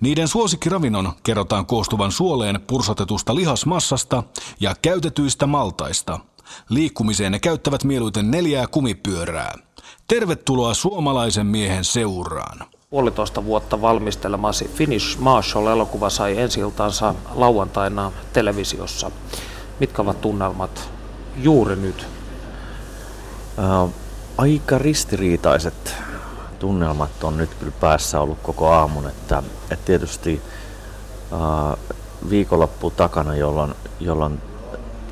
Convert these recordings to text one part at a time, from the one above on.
Niiden suosikkiravinnon kerrotaan koostuvan suoleen pursotetusta lihasmassasta ja käytetyistä maltaista. Liikkumiseen ne käyttävät mieluiten neljää kumipyörää. Tervetuloa suomalaisen miehen seuraan. Puolitoista vuotta valmistelemasi Finnish Marshall-elokuva sai ensi lauantaina televisiossa. Mitkä ovat tunnelmat juuri nyt? Uh, aika ristiriitaiset tunnelmat on nyt kyllä päässä ollut koko aamun, että, että tietysti uh, viikonloppu takana, jolloin, jolloin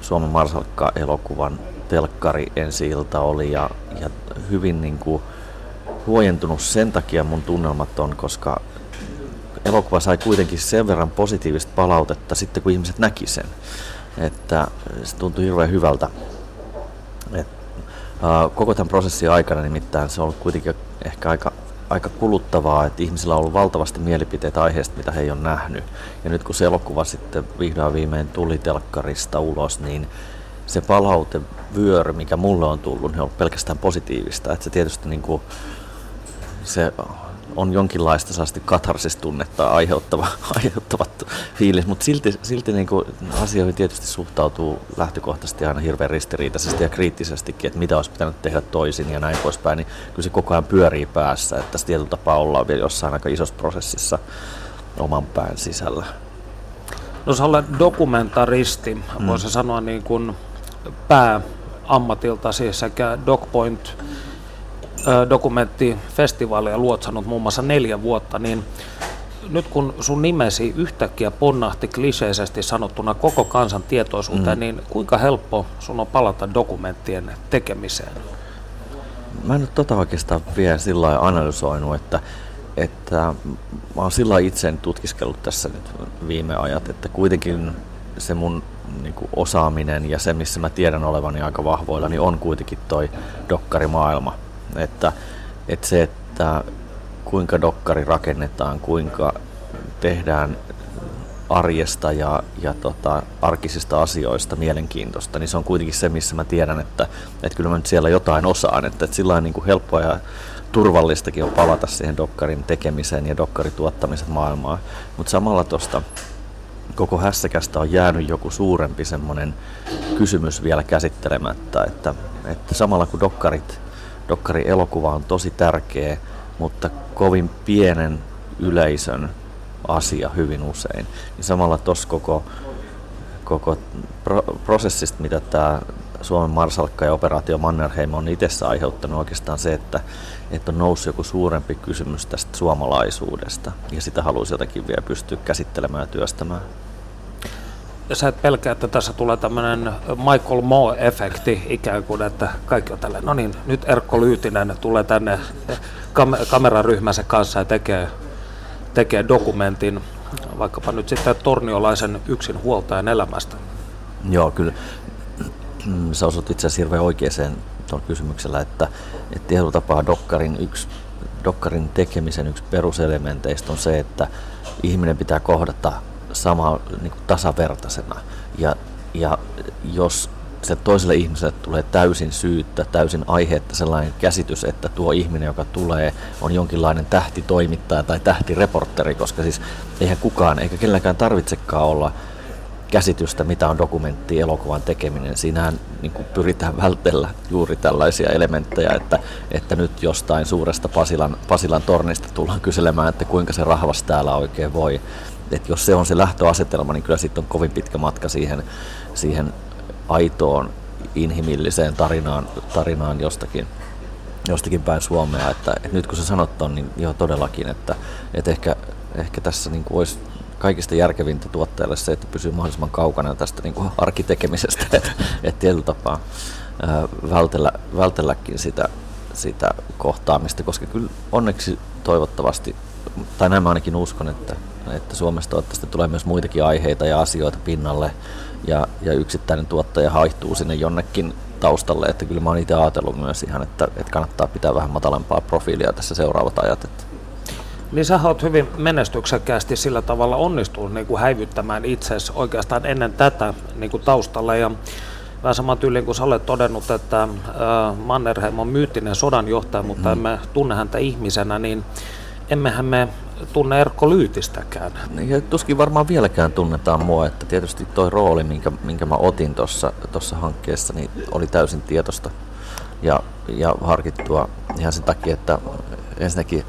Suomen Marsalkka-elokuvan telkkari ensi ilta oli ja, ja hyvin niin kuin huojentunut sen takia mun tunnelmat on, koska elokuva sai kuitenkin sen verran positiivista palautetta sitten kun ihmiset näki sen, että se tuntui hirveän hyvältä. Uh, koko tämän prosessin aikana nimittäin se on ollut kuitenkin ehkä aika, aika kuluttavaa, että ihmisillä on ollut valtavasti mielipiteitä aiheesta, mitä he ei ole nähnyt. Ja nyt kun se elokuva sitten vihdoin viimein tuli telkkarista ulos, niin se palautevyöry, mikä mulle on tullut, niin on pelkästään positiivista. Että se tietysti niin kuin, se on jonkinlaista sellaista katarsisunnetta aiheuttava, aiheuttava fiilis, mutta silti, silti niin kuin asioihin tietysti suhtautuu lähtökohtaisesti aina hirveän ristiriitaisesti ja kriittisestikin, että mitä olisi pitänyt tehdä toisin ja näin poispäin, niin kyllä se koko ajan pyörii päässä, että tässä tietyllä tapaa ollaan vielä jossain aika isossa prosessissa oman pään sisällä. No sä olet dokumentaristi, mm. voisi sanoa niin kuin pääammatilta siis sekä DocPoint dokumenttifestivaalia luotsannut muun muassa neljä vuotta, niin nyt kun sun nimesi yhtäkkiä ponnahti kliseisesti sanottuna koko kansan tietoisuuteen, mm. niin kuinka helppo sun on palata dokumenttien tekemiseen? Mä en ole tota oikeastaan vielä sillä lailla analysoinut, että, että mä oon sillä itse tutkiskellut tässä nyt viime ajat, että kuitenkin se mun niin kuin osaaminen ja se, missä mä tiedän olevani aika vahvoilla, niin on kuitenkin toi dokkarimaailma. Että, että se, että kuinka dokkari rakennetaan, kuinka tehdään arjesta ja, ja tota, arkisista asioista mielenkiintoista, niin se on kuitenkin se, missä mä tiedän, että, että kyllä mä nyt siellä jotain osaan, että, että sillä on niin kuin helppoa ja turvallistakin on palata siihen dokkarin tekemiseen ja dokkarin tuottamisen maailmaan. Mutta samalla tuosta koko hässäkästä on jäänyt joku suurempi semmoinen kysymys vielä käsittelemättä, että, että samalla kun dokkarit dokkari elokuva on tosi tärkeä, mutta kovin pienen yleisön asia hyvin usein. Niin samalla tuossa koko, koko pro, prosessista, mitä tämä Suomen Marsalkka ja operaatio Mannerheim on itse aiheuttanut oikeastaan se, että, että on noussut joku suurempi kysymys tästä suomalaisuudesta ja sitä haluaisi jotenkin vielä pystyä käsittelemään ja työstämään ja sä et pelkää, että tässä tulee tämmöinen Michael Moore-efekti ikään kuin, että kaikki on tällä, no niin, nyt Erkko Lyytinen tulee tänne kam- kameraryhmänsä kanssa ja tekee, tekee dokumentin vaikkapa nyt sitten torniolaisen yksin huoltajan elämästä. Joo, kyllä. Sä osut itse asiassa hirveän oikeaan tuon kysymyksellä, että, että tietyllä tapaa Dokkarin yksi Dokkarin tekemisen yksi peruselementeistä on se, että ihminen pitää kohdata sama niin kuin tasavertaisena. Ja, ja jos se toiselle ihmiselle tulee täysin syyttä, täysin aiheetta sellainen käsitys, että tuo ihminen, joka tulee, on jonkinlainen tähtitoimittaja tai tähtireporteri, koska siis eihän kukaan, eikä kenelläkään tarvitsekaan olla käsitystä, mitä on dokumentti elokuvan tekeminen. Siinähän niin kuin pyritään vältellä juuri tällaisia elementtejä, että, että nyt jostain suuresta Pasilan, Pasilan tornista tullaan kyselemään, että kuinka se rahvas täällä oikein voi että jos se on se lähtöasetelma, niin kyllä sitten on kovin pitkä matka siihen, siihen aitoon inhimilliseen tarinaan, tarinaan jostakin, jostakin päin Suomea. Että, että nyt kun sä sanot on, niin joo todellakin, että, että ehkä, ehkä tässä niin olisi kaikista järkevintä tuottajalle se, että pysyy mahdollisimman kaukana tästä niin kuin arkitekemisestä, että, että tietyllä tapaa ää, vältellä, vältelläkin sitä, sitä kohtaamista, koska kyllä onneksi toivottavasti, tai näin mä ainakin uskon, että, että Suomesta toivottavasti tulee myös muitakin aiheita ja asioita pinnalle, ja, ja yksittäinen tuottaja haihtuu sinne jonnekin taustalle, että kyllä mä oon itse ajatellut myös ihan, että, että kannattaa pitää vähän matalempaa profiilia tässä seuraavat ajat. Että. Niin sä oot hyvin menestyksekkäästi sillä tavalla onnistunut niin kuin häivyttämään itsesi oikeastaan ennen tätä niin kuin taustalla ja vähän saman tyyliin kuin sä olet todennut, että äh, Mannerheim on myyttinen sodanjohtaja, mutta mm. emme tunne häntä ihmisenä, niin emmehän me tunne Erkko Lyytistäkään. Ja tuskin varmaan vieläkään tunnetaan mua, että tietysti toi rooli, minkä, minkä mä otin tuossa hankkeessa, niin oli täysin tietosta ja, ja harkittua ihan sen takia, että ensinnäkin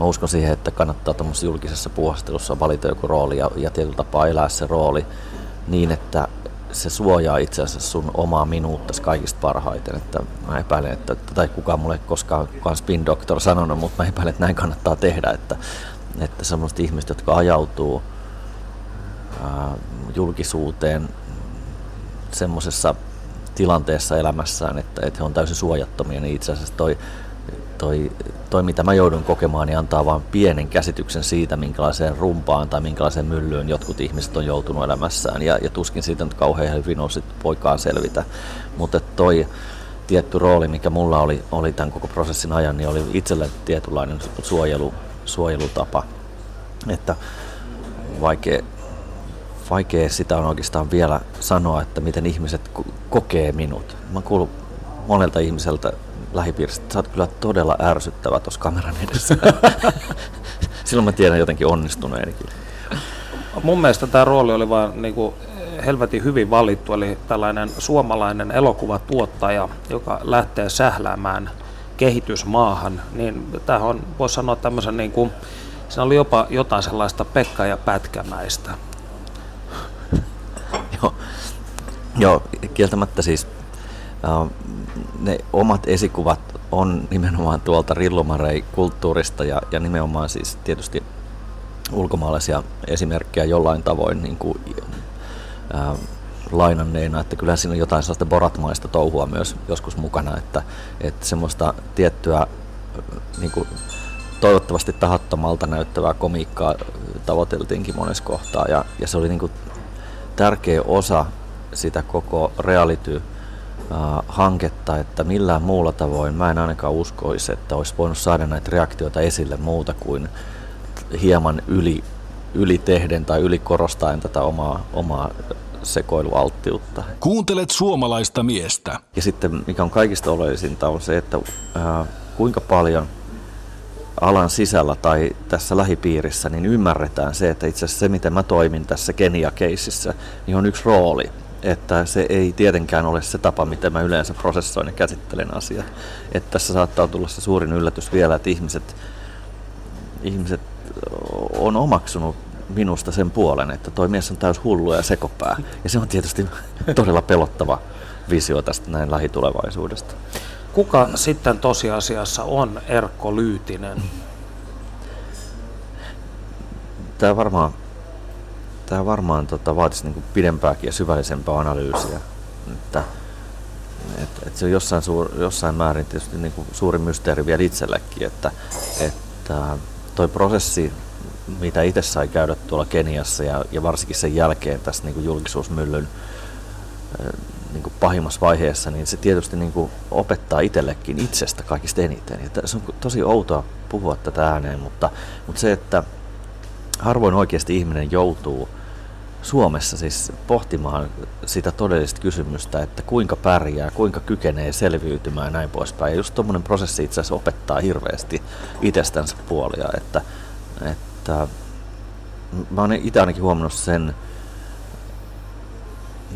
mä uskon siihen, että kannattaa tuommoisessa julkisessa puhastelussa valita joku rooli ja, ja tietyllä tapaa elää se rooli niin, että se suojaa itse asiassa sun omaa minuuttasi kaikista parhaiten. Että mä epäilen, että ei kukaan mulle koskaan kukaan spin doctor sanonut, mutta mä epäilen, että näin kannattaa tehdä, että, että semmoiset ihmiset, jotka ajautuu ää, julkisuuteen semmoisessa tilanteessa elämässään, että, että he on täysin suojattomia, niin itse asiassa toi toi, toi mitä mä joudun kokemaan, niin antaa vain pienen käsityksen siitä, minkälaiseen rumpaan tai minkälaiseen myllyyn jotkut ihmiset on joutunut elämässään. Ja, ja tuskin siitä nyt kauhean hyvin on sit voikaan selvitä. Mutta toi tietty rooli, mikä mulla oli, oli tämän koko prosessin ajan, niin oli itselle tietynlainen suojelu, suojelutapa. Että vaikea, vaikea sitä on oikeastaan vielä sanoa, että miten ihmiset kokee minut. Mä kuulun monelta ihmiseltä lähipiirissä, sä oot kyllä todella ärsyttävä tuossa kameran edessä. Silloin mä tiedän jotenkin onnistuneeni. Mun mielestä tämä rooli oli vaan niin kuin helvetin hyvin valittu, eli tällainen suomalainen elokuvatuottaja, joka lähtee sähläämään kehitysmaahan, niin tämähän on, voisi sanoa tämmöisen niin kuin, siinä oli jopa jotain sellaista Pekka ja Pätkämäistä. Joo, Joo kieltämättä siis ne omat esikuvat on nimenomaan tuolta Rillumarei-kulttuurista ja, ja nimenomaan siis tietysti ulkomaalaisia esimerkkejä jollain tavoin niin kuin, ää, lainanneena, että kyllä siinä on jotain sellaista boratmaista touhua myös joskus mukana, että, että semmoista tiettyä niin kuin, toivottavasti tahattomalta näyttävää komiikkaa tavoiteltiinkin monessa kohtaa. Ja, ja se oli niin kuin, tärkeä osa sitä koko reality hanketta, että millään muulla tavoin mä en ainakaan uskoisi, että olisi voinut saada näitä reaktioita esille muuta kuin hieman yli, yli tehden tai yli korostaen tätä omaa, omaa sekoilualttiutta. Kuuntelet suomalaista miestä. Ja sitten mikä on kaikista oleellisinta on se, että ää, kuinka paljon alan sisällä tai tässä lähipiirissä niin ymmärretään se, että itse asiassa se, miten mä toimin tässä Kenia-keississä, niin on yksi rooli että se ei tietenkään ole se tapa, miten mä yleensä prosessoin ja käsittelen asiat. Että tässä saattaa tulla se suurin yllätys vielä, että ihmiset, ihmiset on omaksunut minusta sen puolen, että toi mies on täys hullu ja sekopää. Ja se on tietysti todella pelottava visio tästä näin lähitulevaisuudesta. Kuka sitten tosiasiassa on Erkko Lyytinen? Tämä varmaan tämä varmaan tota, vaatisi niin kuin pidempääkin ja syvällisempää analyysiä. Että, et, et se on jossain, suur, jossain määrin tietysti niin kuin suuri mysteeri vielä itsellekin, että, että toi prosessi, mitä itse sai käydä tuolla Keniassa ja, ja varsinkin sen jälkeen tässä niin kuin julkisuusmyllyn niin kuin pahimmassa vaiheessa, niin se tietysti niin kuin opettaa itsellekin itsestä kaikista eniten. Ja se on tosi outoa puhua tätä ääneen, mutta, mutta se, että harvoin oikeasti ihminen joutuu Suomessa siis pohtimaan sitä todellista kysymystä, että kuinka pärjää, kuinka kykenee selviytymään ja näin poispäin. Ja just tuommoinen prosessi itse asiassa opettaa hirveästi itsestänsä puolia, että, että mä oon itse ainakin huomannut sen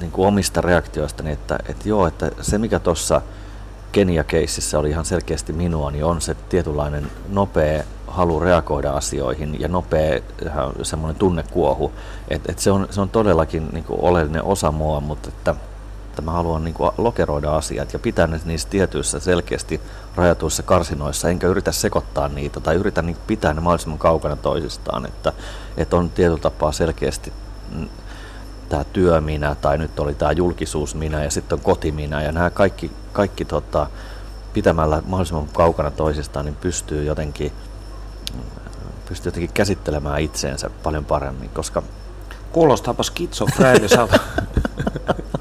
niin kuin omista reaktioistani, että, että joo, että se mikä tuossa Kenia-keississä oli ihan selkeästi minua, niin on se tietynlainen nopea halu reagoida asioihin ja nopea semmoinen tunnekuohu. Et, et se, on, se on todellakin niin kuin oleellinen osa mua, mutta että, että mä haluan niin kuin lokeroida asiat ja pitää ne niissä tietyissä selkeästi rajatuissa karsinoissa, enkä yritä sekoittaa niitä tai yritä niin pitää ne mahdollisimman kaukana toisistaan, että, että on tietyllä tapaa selkeästi tämä työminä tai nyt oli tämä julkisuusminä ja sitten on kotiminä ja nämä kaikki, kaikki tota, pitämällä mahdollisimman kaukana toisistaan niin pystyy jotenkin pystyy jotenkin käsittelemään itseensä paljon paremmin, koska... Kuulostaapa skitsofreeniselta.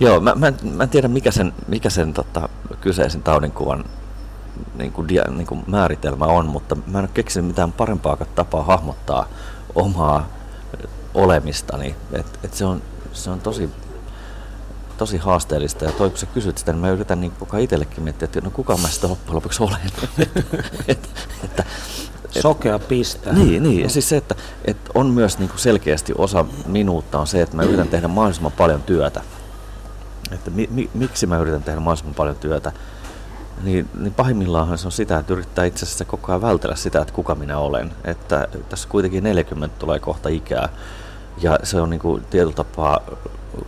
Joo, mä, mä, mä en tiedä mikä sen, mikä sen tota, kyseisen taudinkuvan niin kuin, dia, niin kuin määritelmä on, mutta mä en ole keksinyt mitään parempaa tapaa hahmottaa omaa olemistani. Et, et se, on, se on tosi, tosi haasteellista ja toi kun sä kysyt sitä, niin mä yritän niin koko itsellekin miettiä, että no kuka mä sitten loppujen lopuksi olen. et, että, Sokea piste. Niin, niin. ja siis se, että, että on myös niin kuin selkeästi osa minuutta on se, että mä yritän tehdä mahdollisimman paljon työtä. Että mi, mi, miksi mä yritän tehdä mahdollisimman paljon työtä? Niin, niin pahimmillaan se on sitä, että yrittää itse asiassa koko ajan vältellä sitä, että kuka minä olen. Että tässä kuitenkin 40 tulee kohta ikää. Ja se on niin kuin tietyllä tapaa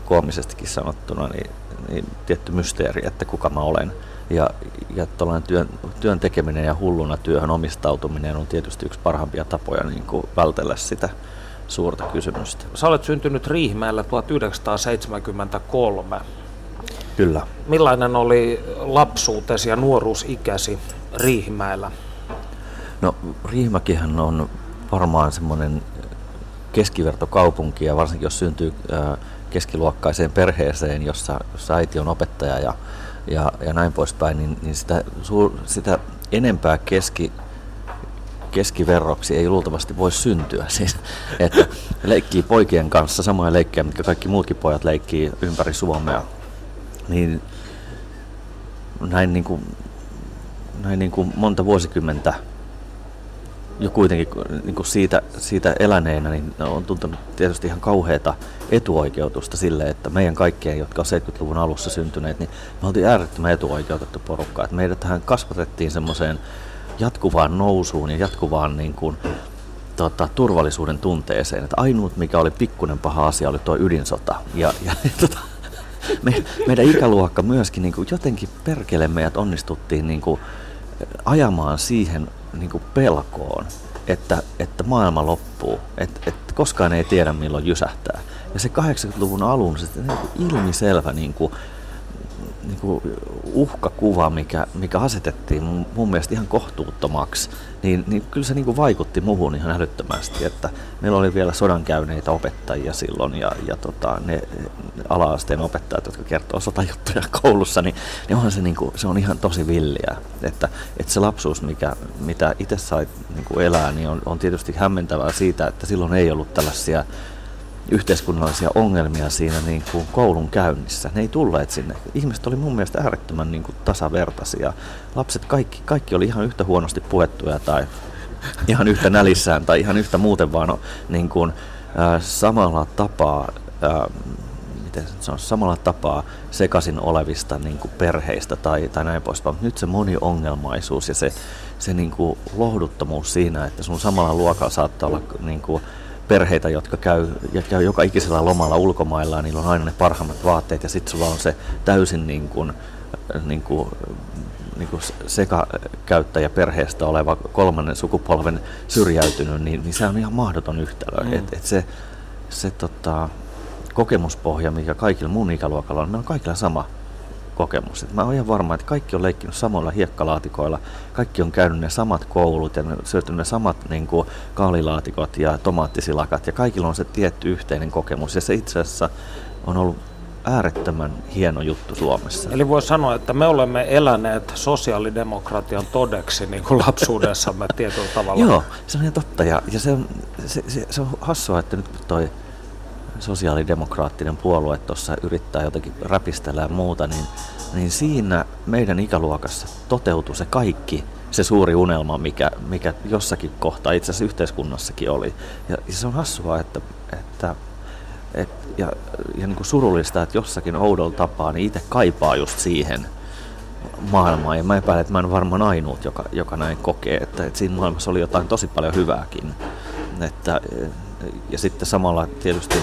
koomisestikin sanottuna niin, niin tietty mysteeri, että kuka mä olen. Ja, ja työn, työn tekeminen ja hulluna työhön omistautuminen on tietysti yksi parhaimpia tapoja niin kuin vältellä sitä suurta kysymystä. Sä olet syntynyt Riihimäellä 1973. Kyllä. Millainen oli lapsuutesi ja nuoruusikäsi Riihimäellä? No Riihimäkihän on varmaan semmoinen keskivertokaupunki ja varsinkin jos syntyy keskiluokkaiseen perheeseen, jossa, jossa äiti on opettaja ja, ja, ja näin poispäin, niin, niin sitä, suur, sitä enempää keski, keskiverroksi ei luultavasti voi syntyä. Siis, että leikkii poikien kanssa samoja leikkejä, mitkä kaikki muutkin pojat leikkii ympäri Suomea niin näin, niin kuin, näin niin kuin monta vuosikymmentä jo kuitenkin niin kuin siitä, siitä eläneenä, niin on tuntunut tietysti ihan kauheata etuoikeutusta sille, että meidän kaikkien, jotka on 70-luvun alussa syntyneet, niin me oltiin äärettömän etuoikeutettu porukka. Että meidät tähän kasvatettiin semmoiseen jatkuvaan nousuun ja jatkuvaan niin kuin, tota, turvallisuuden tunteeseen. Että ainut, mikä oli pikkunen paha asia, oli tuo ydinsota. Ja, ja tota, me, meidän ikäluokka myöskin niin kuin jotenkin perkele meidät onnistuttiin niin kuin ajamaan siihen niin kuin pelkoon, että, että maailma loppuu, että, että koskaan ei tiedä milloin jysähtää. Ja se 80-luvun alun se niin ilmiselvä niin kuin, niin kuin uhkakuva, mikä, mikä asetettiin mun, mielestä ihan kohtuuttomaksi, niin, niin kyllä se niin kuin vaikutti muuhun ihan älyttömästi, että meillä oli vielä sodankäyneitä opettajia silloin ja, ja tota, ne ala-asteen opettajat, jotka kertoo sotajuttuja koulussa, niin, niin onhan se, niin kuin, se on ihan tosi villiä, että, että se lapsuus, mikä, mitä itse sai niin kuin elää, niin on, on tietysti hämmentävää siitä, että silloin ei ollut tällaisia yhteiskunnallisia ongelmia siinä niin kuin koulun käynnissä. Ne ei tulleet sinne. Ihmiset oli mun mielestä äärettömän niin kuin tasavertaisia. Lapset kaikki, kaikki oli ihan yhtä huonosti puettuja tai ihan yhtä nälissään tai ihan yhtä muuten vaan no, niin kuin, äh, samalla tapaa äh, miten se on samalla tapaa sekaisin olevista niin kuin perheistä tai, tai näin poispäin. Mutta nyt se moniongelmaisuus ja se, se niin kuin lohduttomuus siinä, että sun samalla luokalla saattaa olla niin kuin, perheitä, jotka käy, ja käy joka ikisellä lomalla ulkomailla, ja niillä on aina ne parhaimmat vaatteet, ja sitten sulla on se täysin niin kuin, niin kuin, niin kuin sekakäyttäjä perheestä oleva kolmannen sukupolven syrjäytynyt, niin, niin se on ihan mahdoton yhtälö. Mm. Et, et se se tota, kokemuspohja, mikä kaikilla mun ikäluokalla on, me on kaikilla sama kokemus. Et mä oon ihan varma, että kaikki on leikkinyt samoilla hiekkalaatikoilla, kaikki on käynyt ne samat koulut ja syöty ne samat niin kuin, kaalilaatikot ja tomaattisilakat ja kaikilla on se tietty yhteinen kokemus ja se itse asiassa on ollut äärettömän hieno juttu Suomessa. Eli voi sanoa, että me olemme eläneet sosiaalidemokratian todeksi niin kuin lapsuudessamme tietyllä tavalla. Joo, se on ihan totta. Ja, ja se, on, se, se, se on hassua, että nyt toi sosiaalidemokraattinen puolue tuossa yrittää jotenkin räpistellä ja muuta, niin, niin siinä meidän ikäluokassa toteutui se kaikki, se suuri unelma, mikä, mikä jossakin kohtaa itse asiassa yhteiskunnassakin oli. Ja, ja se on hassua, että, että et, ja, ja niin kuin surullista, että jossakin oudolla tapaa niin itse kaipaa just siihen maailmaan. Ja mä epäilen, että mä en varmaan ainut, joka, joka näin kokee, että, että siinä maailmassa oli jotain tosi paljon hyvääkin. Että, ja sitten samalla tietysti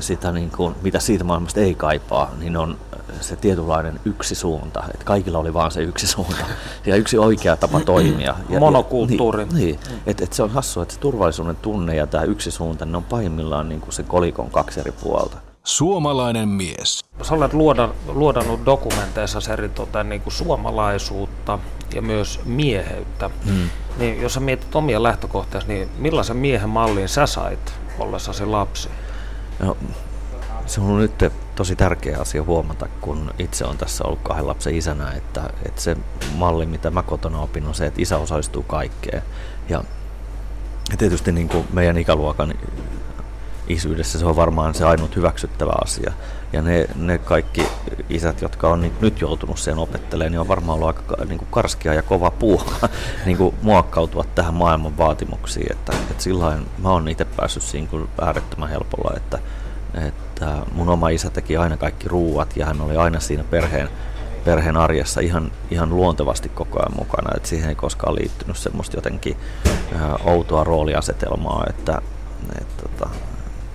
sitä, niin kuin, mitä siitä maailmasta ei kaipaa, niin on se tietynlainen yksi suunta. Että kaikilla oli vaan se yksi suunta ja yksi oikea tapa toimia. Ja, Monokulttuuri. Ja, niin, niin. Että et se on hassua, että se turvallisuuden tunne ja tämä yksi suunta, ne on pahimmillaan niin kuin se kolikon kaksi eri puolta. Suomalainen mies. Sä olet luoda, luodannut dokumenteissa eri tota, niin kuin suomalaisuutta ja myös mieheyttä. Hmm. Niin, jos sä mietit omia lähtökohtia, niin millaisen miehen mallin sä sait ollessasi lapsi? No, se on nyt tosi tärkeä asia huomata, kun itse on tässä ollut kahden lapsen isänä, että, että se malli, mitä mä kotona opin, on se, että isä osallistuu kaikkeen. Ja, ja tietysti niin kuin meidän ikäluokan isyydessä se on varmaan se ainut hyväksyttävä asia. Ja ne, ne kaikki isät, jotka on nyt joutunut sen opettelemaan, niin on varmaan ollut aika niin kuin karskia ja kova puu niin kuin muokkautua tähän maailman vaatimuksiin. Että, että silloin mä oon itse päässyt siinä äärettömän helpolla, että, että mun oma isä teki aina kaikki ruuat ja hän oli aina siinä perheen, perheen arjessa ihan, ihan luontevasti koko ajan mukana. Että siihen ei koskaan liittynyt semmoista jotenkin outoa rooliasetelmaa, että, että, että tota,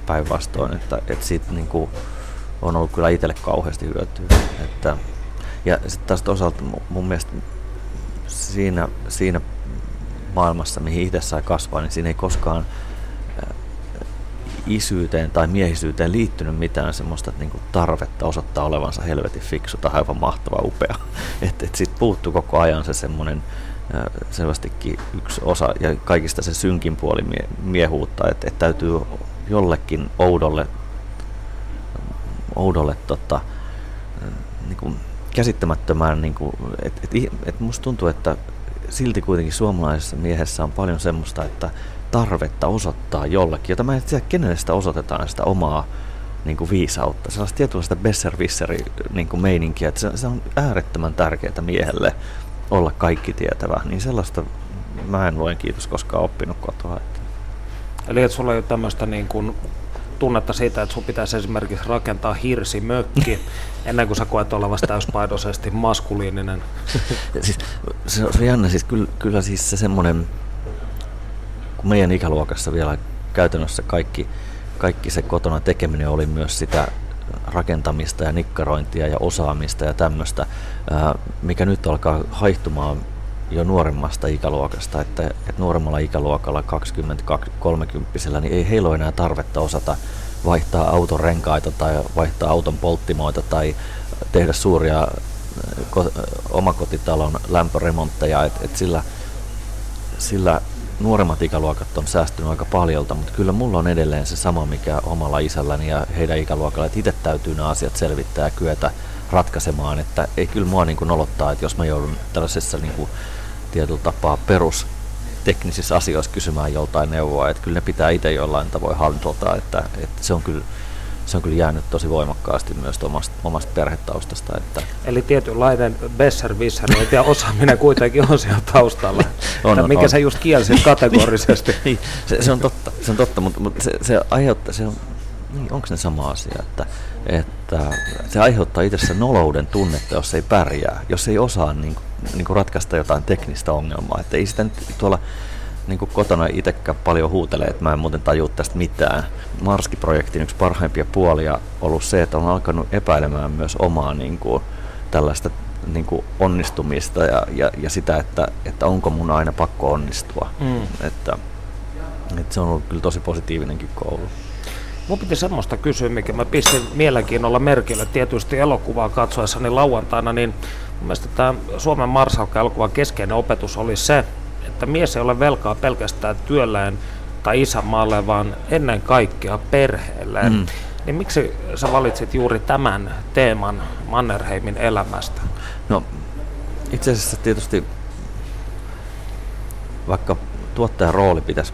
päinvastoin, että, että siitä niin kuin, on ollut kyllä itselle kauheasti hyötyä. Että, ja sitten taas toisaalta mun mielestä siinä, siinä maailmassa, mihin itse sai kasvaa, niin siinä ei koskaan isyyteen tai miehisyyteen liittynyt mitään semmoista niin kuin tarvetta osoittaa olevansa helvetin fiksu tai aivan mahtava upea. Että et siitä puuttuu koko ajan se semmoinen selvästikin yksi osa ja kaikista se synkin puoli mie- miehuutta, että et täytyy jollekin oudolle, oudolle tota, niin kuin käsittämättömään, niin kuin, että et, et musta tuntuu, että silti kuitenkin suomalaisessa miehessä on paljon semmoista, että tarvetta osoittaa jollekin, jota mä en tiedä, kenelle sitä osoitetaan sitä omaa niin kuin viisautta, sellaista tietynlaista besservisseri niin kuin meininkiä, että se, se on äärettömän tärkeää miehelle olla kaikki tietävä, niin sellaista mä en luen kiitos koskaan oppinut kotoa. Että. Eli että sulla ei ole tämmöistä niin kuin tunnetta siitä, että sun pitäisi esimerkiksi rakentaa hirsimökki ennen kuin sä koet olevasi täyspainoisesti maskuliininen. siis, se, on, se on jännä, siis kyllä, kyllä siis se semmoinen, kun meidän ikäluokassa vielä käytännössä kaikki, kaikki se kotona tekeminen oli myös sitä rakentamista ja nikkarointia ja osaamista ja tämmöistä, mikä nyt alkaa haihtumaan jo nuoremmasta ikäluokasta, että, että nuoremmalla ikäluokalla 20-30, niin ei heillä ole enää tarvetta osata vaihtaa auton renkaita tai vaihtaa auton polttimoita tai tehdä suuria ko- omakotitalon lämpöremontteja, että et sillä, sillä nuoremmat ikäluokat on säästynyt aika paljolta, mutta kyllä mulla on edelleen se sama, mikä omalla isälläni ja heidän ikäluokalla, että itse täytyy nämä asiat selvittää ja kyetä ratkaisemaan, että ei kyllä mua niin kuin nolottaa, että jos mä joudun tällaisessa niin kuin tietyllä tapaa perus teknisissä asioissa kysymään joltain neuvoa, että kyllä ne pitää itse jollain tavoin handlata, että, että se on kyllä se on kyllä jäänyt tosi voimakkaasti myös omasta, omasta perhetaustasta. Että Eli tietynlainen besserwisser ja osaaminen kuitenkin on siellä taustalla. on, on, mikä on. se just kielsi kategorisesti. niin, se, se, on totta, se on totta mutta, mutta se, se aiheuttaa, se on, niin, onko ne sama asia, että, että se aiheuttaa itse nolouden tunnetta, jos ei pärjää, jos ei osaa niin kuin, niin kuin ratkaista jotain teknistä ongelmaa. Että ei sitä nyt tuolla niin kuin kotona itsekään paljon huutelee, että mä en muuten tajua tästä mitään. Marski-projektin yksi parhaimpia puolia ollut se, että on alkanut epäilemään myös omaa niin kuin, tällaista niin kuin onnistumista ja, ja, ja sitä, että, että onko mun aina pakko onnistua. Mm. Että, että se on ollut kyllä tosi positiivinenkin koulu. Mun piti semmoista kysyä, mikä mä pistin mielenkiinnolla merkille tietysti elokuvaa katsoessani lauantaina, niin mun mielestä tämä Suomen Marsalkka-elokuvan keskeinen opetus oli se, että mies ei ole velkaa pelkästään työlleen tai isänmaalle, vaan ennen kaikkea perheelle. Mm. Niin miksi sä valitsit juuri tämän teeman Mannerheimin elämästä? No itse asiassa tietysti vaikka tuottajan rooli pitäisi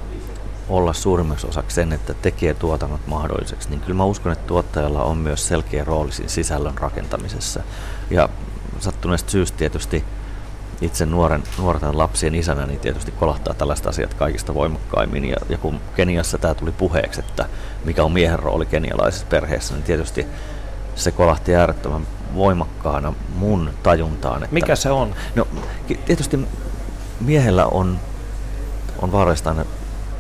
olla suurimmaksi osaksi sen, että tekee tuotannot mahdolliseksi, niin kyllä mä uskon, että tuottajalla on myös selkeä rooli sisällön rakentamisessa. Ja sattuneesta syystä tietysti itse nuoren, nuorten lapsien isänä, niin tietysti kolahtaa tällaista asiat kaikista voimakkaimmin. Ja, ja kun Keniassa tämä tuli puheeksi, että mikä on miehen rooli kenialaisessa perheessä, niin tietysti se kolahti äärettömän voimakkaana mun tajuntaan. Että, mikä se on? No tietysti miehellä on, on vaarallista aina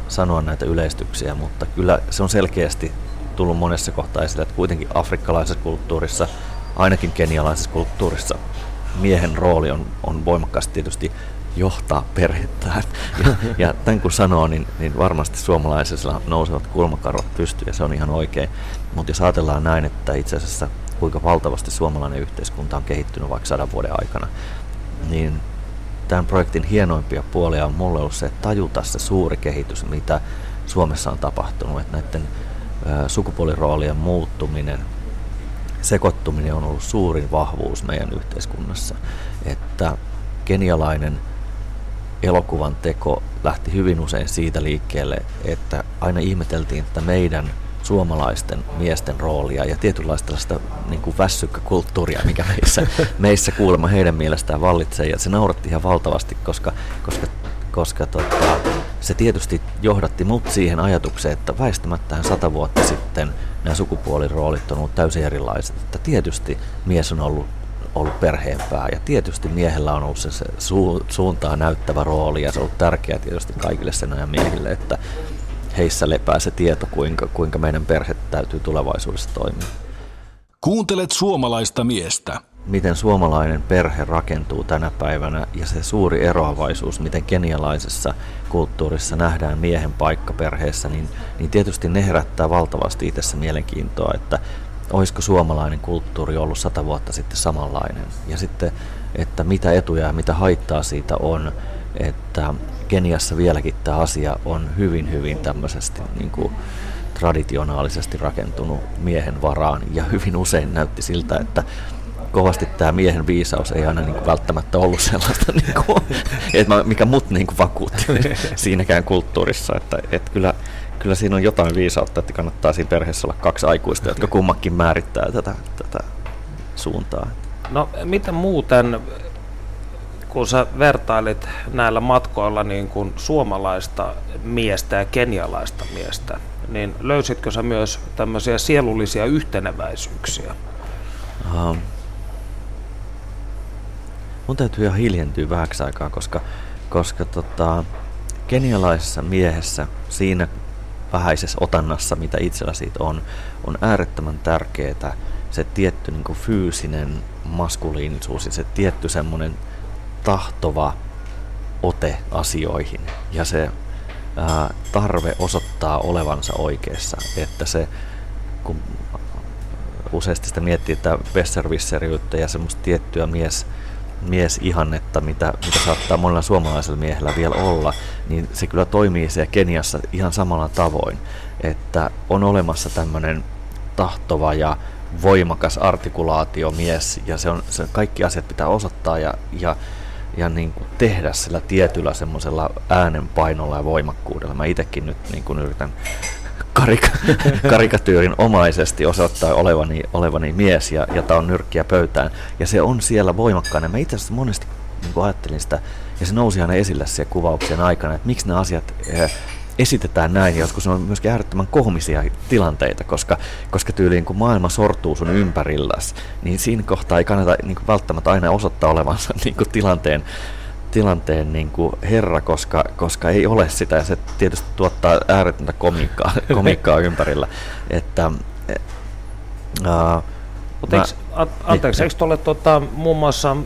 sanoa näitä yleistyksiä, mutta kyllä se on selkeästi tullut monessa kohtaa esille, että kuitenkin afrikkalaisessa kulttuurissa, ainakin kenialaisessa kulttuurissa, miehen rooli on, on voimakkaasti tietysti johtaa perhettään. Ja, ja tämän kun sanoo, niin, niin varmasti suomalaisilla nousevat kulmakarvat pystyyn ja se on ihan oikein. Mutta jos ajatellaan näin, että itse asiassa kuinka valtavasti suomalainen yhteiskunta on kehittynyt vaikka sadan vuoden aikana, niin tämän projektin hienoimpia puolia on mulle ollut se, että tajuta se suuri kehitys, mitä Suomessa on tapahtunut, että näiden sukupuoliroolien muuttuminen, sekoittuminen on ollut suurin vahvuus meidän yhteiskunnassa. Että kenialainen elokuvan teko lähti hyvin usein siitä liikkeelle, että aina ihmeteltiin, että meidän suomalaisten miesten roolia ja tietynlaista tällaista niin kuin väsykkäkulttuuria, mikä meissä, meissä kuulemma heidän mielestään vallitsee. Ja se nauratti ihan valtavasti, koska, koska, koska tota, se tietysti johdatti mut siihen ajatukseen, että väistämättä sata vuotta sitten nämä sukupuoliroolit on ollut täysin erilaiset. Että tietysti mies on ollut ollut perheenpää ja tietysti miehellä on ollut se, se su, suuntaa näyttävä rooli ja se on ollut tärkeää tietysti kaikille sen ajan miehille, että heissä lepää se tieto, kuinka, kuinka meidän perhe täytyy tulevaisuudessa toimia. Kuuntelet suomalaista miestä. Miten suomalainen perhe rakentuu tänä päivänä ja se suuri eroavaisuus, miten kenialaisessa kulttuurissa nähdään miehen paikka perheessä, niin, niin tietysti ne herättää valtavasti itsessä mielenkiintoa, että olisiko suomalainen kulttuuri ollut sata vuotta sitten samanlainen. Ja sitten, että mitä etuja ja mitä haittaa siitä on, että Keniassa vieläkin tämä asia on hyvin, hyvin tämmöisesti niin kuin traditionaalisesti rakentunut miehen varaan. Ja hyvin usein näytti siltä, että kovasti tämä miehen viisaus ei aina niin kuin välttämättä ollut sellaista, niin kuin, että mikä mut niin kuin vakuutti siinäkään kulttuurissa. Että, että kyllä, kyllä siinä on jotain viisautta, että kannattaa siinä perheessä olla kaksi aikuista, jotka kummakin määrittää tätä, tätä suuntaa. No mitä muuten, kun sä vertailit näillä matkoilla niin kuin suomalaista miestä ja kenialaista miestä, niin löysitkö sä myös tämmöisiä sielullisia yhteneväisyyksiä? Uh, mun täytyy ihan hiljentyä vähäksi aikaa, koska, koska tota, kenialaisessa miehessä siinä vähäisessä otannassa, mitä itsellä siitä on, on äärettömän tärkeää se tietty niin kuin fyysinen maskuliinisuus ja se tietty semmoinen tahtova ote asioihin. Ja se ää, tarve osoittaa olevansa oikeassa, että se kun useasti sitä miettii, että besservisseriyttä ja semmoista tiettyä mies, miesihannetta, mitä, mitä saattaa monella suomalaisella miehellä vielä olla, niin se kyllä toimii siellä Keniassa ihan samalla tavoin, että on olemassa tämmöinen tahtova ja voimakas artikulaatiomies ja se on, se kaikki asiat pitää osoittaa ja, ja, ja niin kuin tehdä sillä tietyllä semmoisella äänenpainolla ja voimakkuudella. Mä itsekin nyt niin kuin yritän karika- karikatyyrin omaisesti osoittaa olevani, olevani mies ja, ja on nyrkkiä pöytään. Ja se on siellä voimakkaana. Mä itse asiassa monesti niin kuin ajattelin sitä, ja se nousi aina esille siellä kuvauksien aikana, että miksi nämä asiat eh, esitetään näin, joskus on myöskin äärettömän kohmisia tilanteita, koska, koska tyyliin kun maailma sortuu sun ympärilläs, niin siinä kohtaa ei kannata niin kuin välttämättä aina osoittaa olevansa niin kuin tilanteen tilanteen niin kuin herra, koska, koska ei ole sitä ja se tietysti tuottaa ääretöntä komiikkaa, komiikkaa ympärillä. Että, uh, Mutta anteeksi, eikö tuolle tuota, muun muassa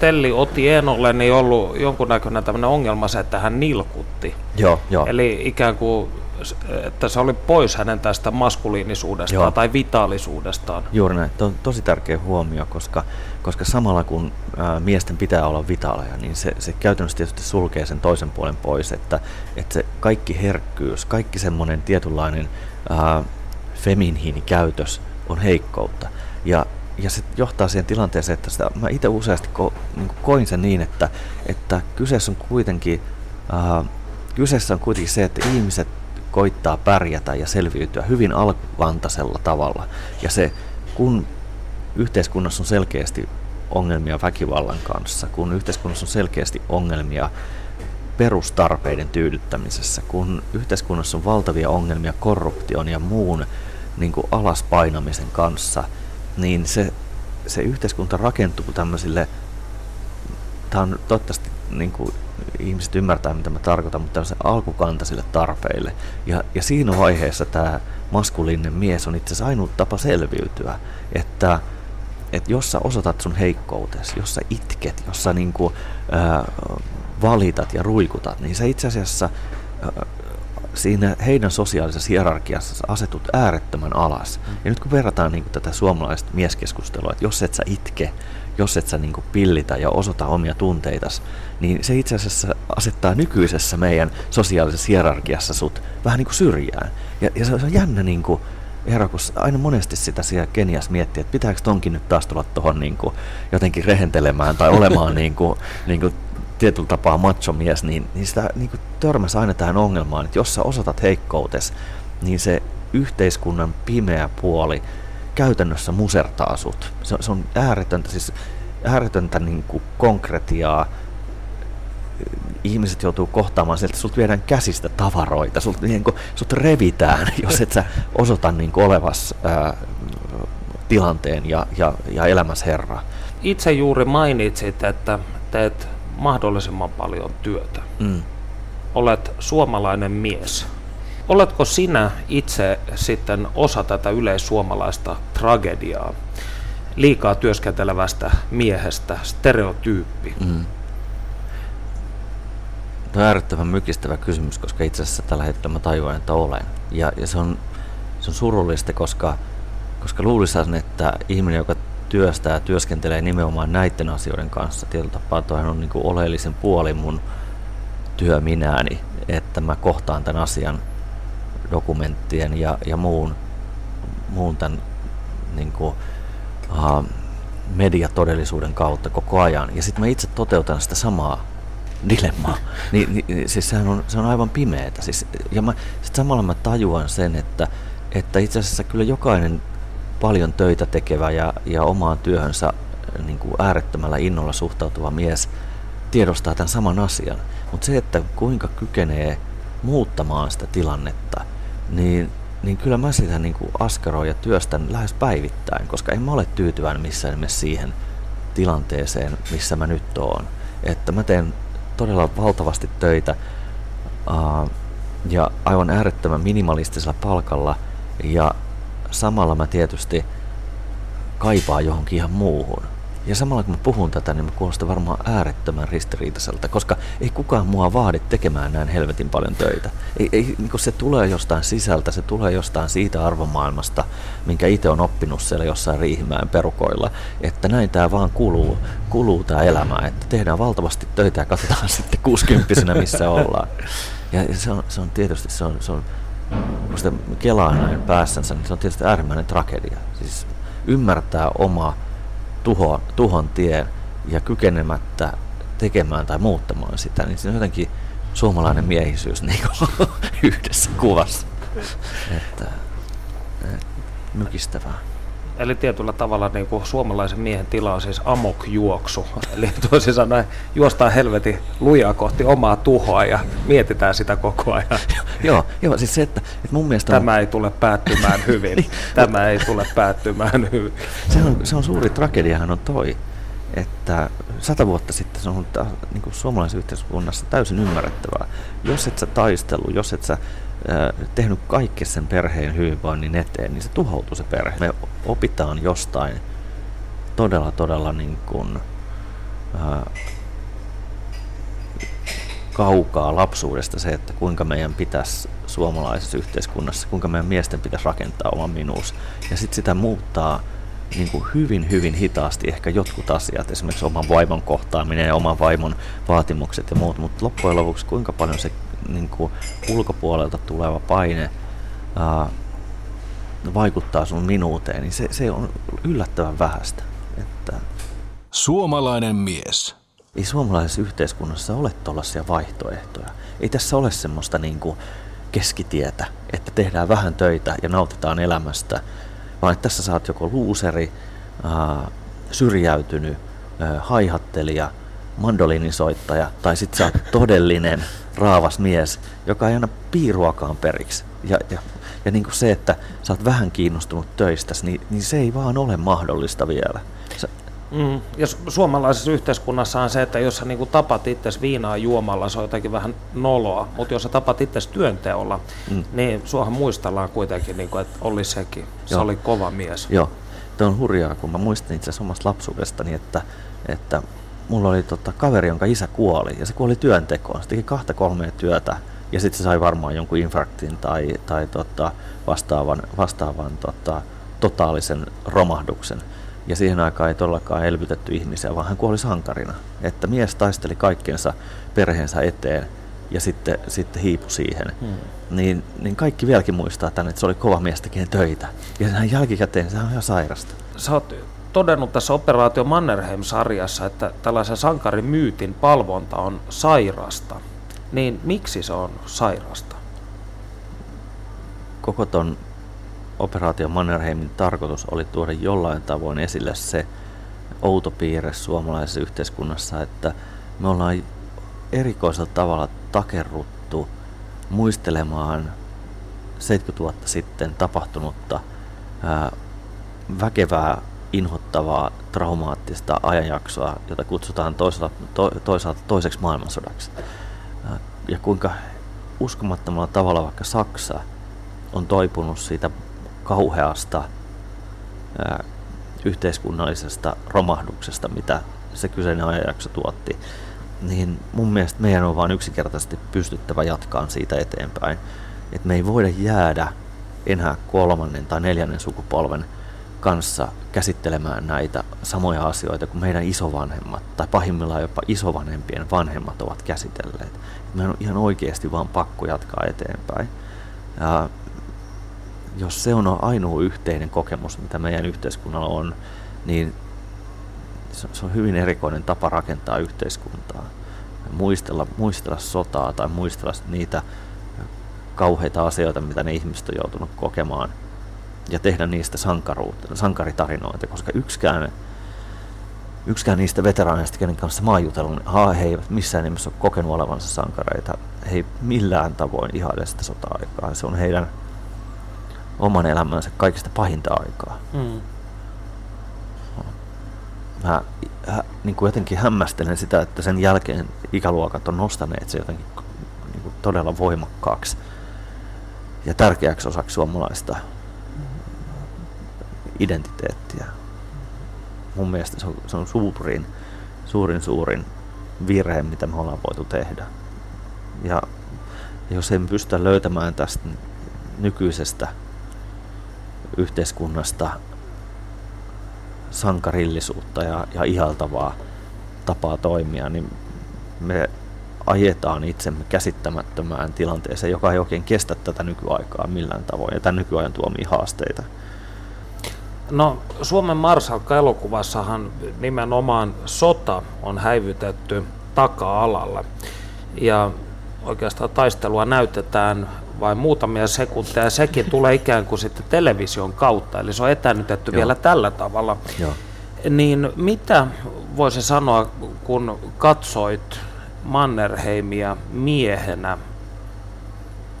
Telli otti Eenolle niin ollut jonkunnäköinen tämmöinen ongelma se, että hän nilkutti. Joo, joo. Eli ikään kuin että se oli pois hänen tästä maskuliinisuudestaan Joo. tai vitaalisuudestaan. Juuri näin. Tuo on tosi tärkeä huomio, koska, koska samalla kun ää, miesten pitää olla vitaaleja, niin se, se käytännössä tietysti sulkee sen toisen puolen pois, että, että se kaikki herkkyys, kaikki semmoinen tietynlainen ää, käytös on heikkoutta. Ja, ja se johtaa siihen tilanteeseen, että sitä, mä itse useasti ko, niin koin sen niin, että, että kyseessä on kuitenkin ää, kyseessä on kuitenkin se, että ihmiset koittaa pärjätä ja selviytyä hyvin alkuvantaisella tavalla. Ja se, kun yhteiskunnassa on selkeästi ongelmia väkivallan kanssa, kun yhteiskunnassa on selkeästi ongelmia perustarpeiden tyydyttämisessä, kun yhteiskunnassa on valtavia ongelmia korruption ja muun niin kuin alaspainamisen kanssa, niin se, se yhteiskunta rakentuu tämmöisille, tämä on toivottavasti niin kuin ihmiset ymmärtää, mitä mä tarkoitan, mutta tämmöisen alkukantaisille tarpeille. Ja, ja siinä vaiheessa tämä maskuliininen mies on itse asiassa ainut tapa selviytyä, että että jos sä osoitat sun heikkoutesi, jos sä itket, jos sä niinku, ää, valitat ja ruikutat, niin sä itse asiassa siinä heidän sosiaalisessa hierarkiassa asetut äärettömän alas. Mm. Ja nyt kun verrataan niin tätä suomalaista mieskeskustelua, että jos et sä itke, jos et sä niin pillitä ja osoita omia tunteitas, niin se itse asiassa asettaa nykyisessä meidän sosiaalisessa hierarkiassa sut vähän niin kuin syrjään. Ja, ja se on jännä, niin kuin, ero, kun aina monesti sitä siellä Kenias miettii, että pitääkö tonkin nyt taas tulla tuohon niin jotenkin rehentelemään tai olemaan niin kuin, niin kuin tietyllä tapaa machomies, niin, niin sitä niin törmäsi aina tähän ongelmaan, että jos sä osoitat heikkoutes, niin se yhteiskunnan pimeä puoli käytännössä musertaa sut. Se, se on ääretöntä, siis ääretöntä niin kuin konkretiaa. Ihmiset joutuu kohtaamaan sieltä, sulta viedään käsistä tavaroita, sulta, niin kuin, sut revitään, jos et sä osoita niin olevas ää, tilanteen ja, ja, ja elämässä herra. Itse juuri mainitsit, että teet mahdollisimman paljon työtä. Mm. Olet suomalainen mies. Oletko sinä itse sitten osa tätä yleissuomalaista tragediaa? Liikaa työskentelevästä miehestä, stereotyyppi. Mm. Tämä on äärettömän mykistävä kysymys, koska itse asiassa tällä hetkellä mä tajuan, että olen. Ja, ja se, on, se on surullista, koska, koska luulisin, että ihminen, joka työstää ja työskentelee nimenomaan näiden asioiden kanssa. Tietyllä tapaa toihan on niin kuin oleellisen puoli mun työminääni, että mä kohtaan tämän asian dokumenttien ja, ja muun, muun tämän niin kuin, uh, mediatodellisuuden kautta koko ajan. Ja sitten mä itse toteutan sitä samaa dilemmaa. Ni, ni, siis sehän on, se on aivan pimeetä. Siis, ja mä, sit samalla mä tajuan sen, että, että itse asiassa kyllä jokainen paljon töitä tekevä ja, ja omaan työhönsä äh, niin kuin äärettömällä innolla suhtautuva mies tiedostaa tämän saman asian. Mutta se, että kuinka kykenee muuttamaan sitä tilannetta, niin, niin kyllä mä sitä niin kuin askeroin ja työstän lähes päivittäin, koska en mä ole tyytyväinen missään nimessä siihen tilanteeseen, missä mä nyt oon. Että mä teen todella valtavasti töitä uh, ja aivan äärettömän minimalistisella palkalla ja samalla mä tietysti kaipaan johonkin ihan muuhun. Ja samalla kun mä puhun tätä, niin mä kuulostan varmaan äärettömän ristiriitaiselta, koska ei kukaan mua vaadi tekemään näin helvetin paljon töitä. Ei, ei, niin se tulee jostain sisältä, se tulee jostain siitä arvomaailmasta, minkä itse on oppinut siellä jossain Riihimäen perukoilla, että näin tämä vaan kuluu, kuluu tämä elämä, että tehdään valtavasti töitä ja katsotaan sitten 60 missä ollaan. Ja se on, se on tietysti se on, se on kun sitä kelaa näin päässänsä, niin se on tietysti äärimmäinen tragedia. Siis ymmärtää oma tuho, tuhon tie ja kykenemättä tekemään tai muuttamaan sitä, niin se on jotenkin suomalainen miehisyys niin yhdessä kuvassa. Että, mykistävää. Eli tietyllä tavalla niin kuin suomalaisen miehen tila on siis amokjuoksu. Eli toisin sanoen juostaan helvetin lujaa kohti omaa tuhoa ja mietitään sitä koko ajan. joo, joo, siis se, että, että mun mielestä... Tämä on... ei tule päättymään hyvin. niin, Tämä ei tule päättymään hyvin. Se on, se on suuri tragediahan on toi, että sata vuotta sitten se on ollut niin kuin suomalaisessa yhteiskunnassa täysin ymmärrettävää. Jos et sä taistelu, jos et sä tehnyt kaikki sen perheen hyvinvoinnin eteen, niin se tuhoutuu se perhe. Me opitaan jostain todella, todella niin kuin, ää, kaukaa lapsuudesta se, että kuinka meidän pitäisi suomalaisessa yhteiskunnassa, kuinka meidän miesten pitäisi rakentaa oma minuus. Ja sitten sitä muuttaa niin kuin hyvin, hyvin hitaasti ehkä jotkut asiat, esimerkiksi oman vaimon kohtaaminen ja oman vaimon vaatimukset ja muut, mutta loppujen lopuksi kuinka paljon se niin kuin ulkopuolelta tuleva paine ää, vaikuttaa sun minuuteen, niin se, se on yllättävän vähäistä. Että Suomalainen mies. Ei suomalaisessa yhteiskunnassa ole tuollaisia vaihtoehtoja. Ei tässä ole semmoista niin kuin keskitietä, että tehdään vähän töitä ja nautitaan elämästä, vaan että tässä saat joko luuseri, ää, syrjäytynyt, ää, haihattelija, mandolinisoittaja tai sitten sä oot todellinen raavas mies, joka ei anna piiruakaan periksi. Ja, ja, ja niin kuin se, että sä oot vähän kiinnostunut töistä, niin, niin se ei vaan ole mahdollista vielä. Sä... Mm, ja suomalaisessa yhteiskunnassa on se, että jos sä niin kuin tapat itse viinaa juomalla, se on jotenkin vähän noloa, mutta jos sä tapat itse työnteolla, mm. niin suohan muistellaan kuitenkin, niin kuin, että oli sekin. Se Joo. oli kova mies. Joo, Tämä on hurjaa, kun mä muistin itse asiassa omasta lapsuudestani, että, että mulla oli tota, kaveri, jonka isä kuoli, ja se kuoli työntekoon. Se teki kahta kolmea työtä, ja sitten se sai varmaan jonkun infarktin tai, tai tota, vastaavan, vastaavan tota, totaalisen romahduksen. Ja siihen aikaan ei todellakaan elvytetty ihmisiä, vaan hän kuoli sankarina. Että mies taisteli kaikkensa perheensä eteen ja sitten, sitten hiipu siihen. Hmm. Niin, niin kaikki vieläkin muistaa tänne, että se oli kova mies tekemään töitä. Ja sehän jälkikäteen, sehän on ihan sairasta. Sä oot todennut tässä Operaatio Mannerheim-sarjassa, että tällaisen sankarin myytin palvonta on sairasta. Niin miksi se on sairasta? Koko ton Operaatio Mannerheimin tarkoitus oli tuoda jollain tavoin esille se outo piirre suomalaisessa yhteiskunnassa, että me ollaan erikoisella tavalla takerruttu muistelemaan 70 vuotta sitten tapahtunutta ää, väkevää, inhottavaa, traumaattista ajanjaksoa, jota kutsutaan toisaalta, to, toisaalta toiseksi maailmansodaksi. Ja kuinka uskomattomalla tavalla vaikka Saksa on toipunut siitä kauheasta ää, yhteiskunnallisesta romahduksesta, mitä se kyseinen ajanjakso tuotti niin mun mielestä meidän on vain yksinkertaisesti pystyttävä jatkaan siitä eteenpäin. Että me ei voida jäädä enää kolmannen tai neljännen sukupolven kanssa käsittelemään näitä samoja asioita kuin meidän isovanhemmat tai pahimmillaan jopa isovanhempien vanhemmat ovat käsitelleet. Meidän on ihan oikeasti vaan pakko jatkaa eteenpäin. Ja jos se on ainoa yhteinen kokemus, mitä meidän yhteiskunnalla on, niin se on hyvin erikoinen tapa rakentaa yhteiskuntaa. Muistella, muistella sotaa tai muistella niitä kauheita asioita, mitä ne ihmiset on joutunut kokemaan ja tehdä niistä sankaritarinoita, koska yksikään, yksikään niistä veteraaneista, kenen kanssa mä oon jutellut, niin he eivät missään nimessä ole kokenut olevansa sankareita. He ei millään tavoin ihaile sitä sota-aikaa. Se on heidän oman elämänsä kaikista pahinta aikaa. Mm mä hä, niin kuin jotenkin hämmästelen sitä, että sen jälkeen ikäluokat on nostaneet se jotenkin niin kuin todella voimakkaaksi ja tärkeäksi osaksi suomalaista identiteettiä. Mun mielestä se on, se on suurin, suurin, suurin virhe, mitä me ollaan voitu tehdä. Ja jos emme pystytä löytämään tästä nykyisestä yhteiskunnasta sankarillisuutta ja, ja ihaltavaa tapaa toimia, niin me ajetaan itsemme käsittämättömään tilanteeseen, joka ei oikein kestä tätä nykyaikaa millään tavoin ja tämän nykyajan tuomia haasteita. No Suomen Marsalkka-elokuvassahan nimenomaan sota on häivytetty taka-alalle ja oikeastaan taistelua näytetään vain muutamia sekunteja, ja sekin tulee ikään kuin sitten television kautta, eli se on etänytetty Joo. vielä tällä tavalla. Joo. Niin mitä voisi sanoa, kun katsoit Mannerheimia miehenä,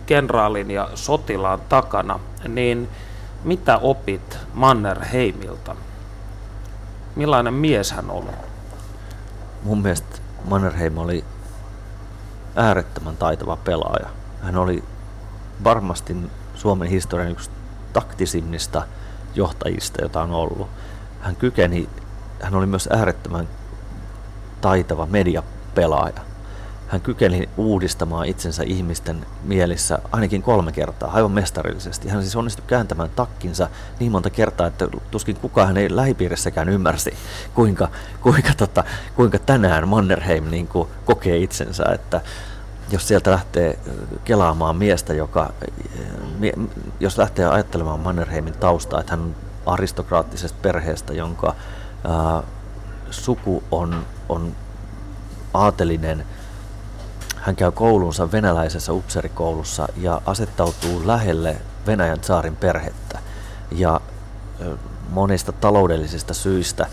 kenraalin ja sotilaan takana, niin mitä opit Mannerheimilta? Millainen mies hän oli? Mun mielestä Mannerheim oli äärettömän taitava pelaaja. Hän oli varmasti Suomen historian yksi taktisimmista johtajista, jota on ollut. Hän kykeni, hän oli myös äärettömän taitava mediapelaaja. Hän kykeni uudistamaan itsensä ihmisten mielissä ainakin kolme kertaa, aivan mestarillisesti. Hän siis onnistui kääntämään takkinsa niin monta kertaa, että tuskin kukaan ei lähipiirissäkään ymmärsi, kuinka, kuinka, tota, kuinka tänään Mannerheim niin kuin, kokee itsensä. Että, jos sieltä lähtee kelaamaan miestä, joka, jos lähtee ajattelemaan Mannerheimin taustaa, että hän on aristokraattisesta perheestä, jonka ää, suku on, on aatelinen, hän käy koulunsa venäläisessä upserikoulussa ja asettautuu lähelle Venäjän saarin perhettä. Ja monista taloudellisista syistä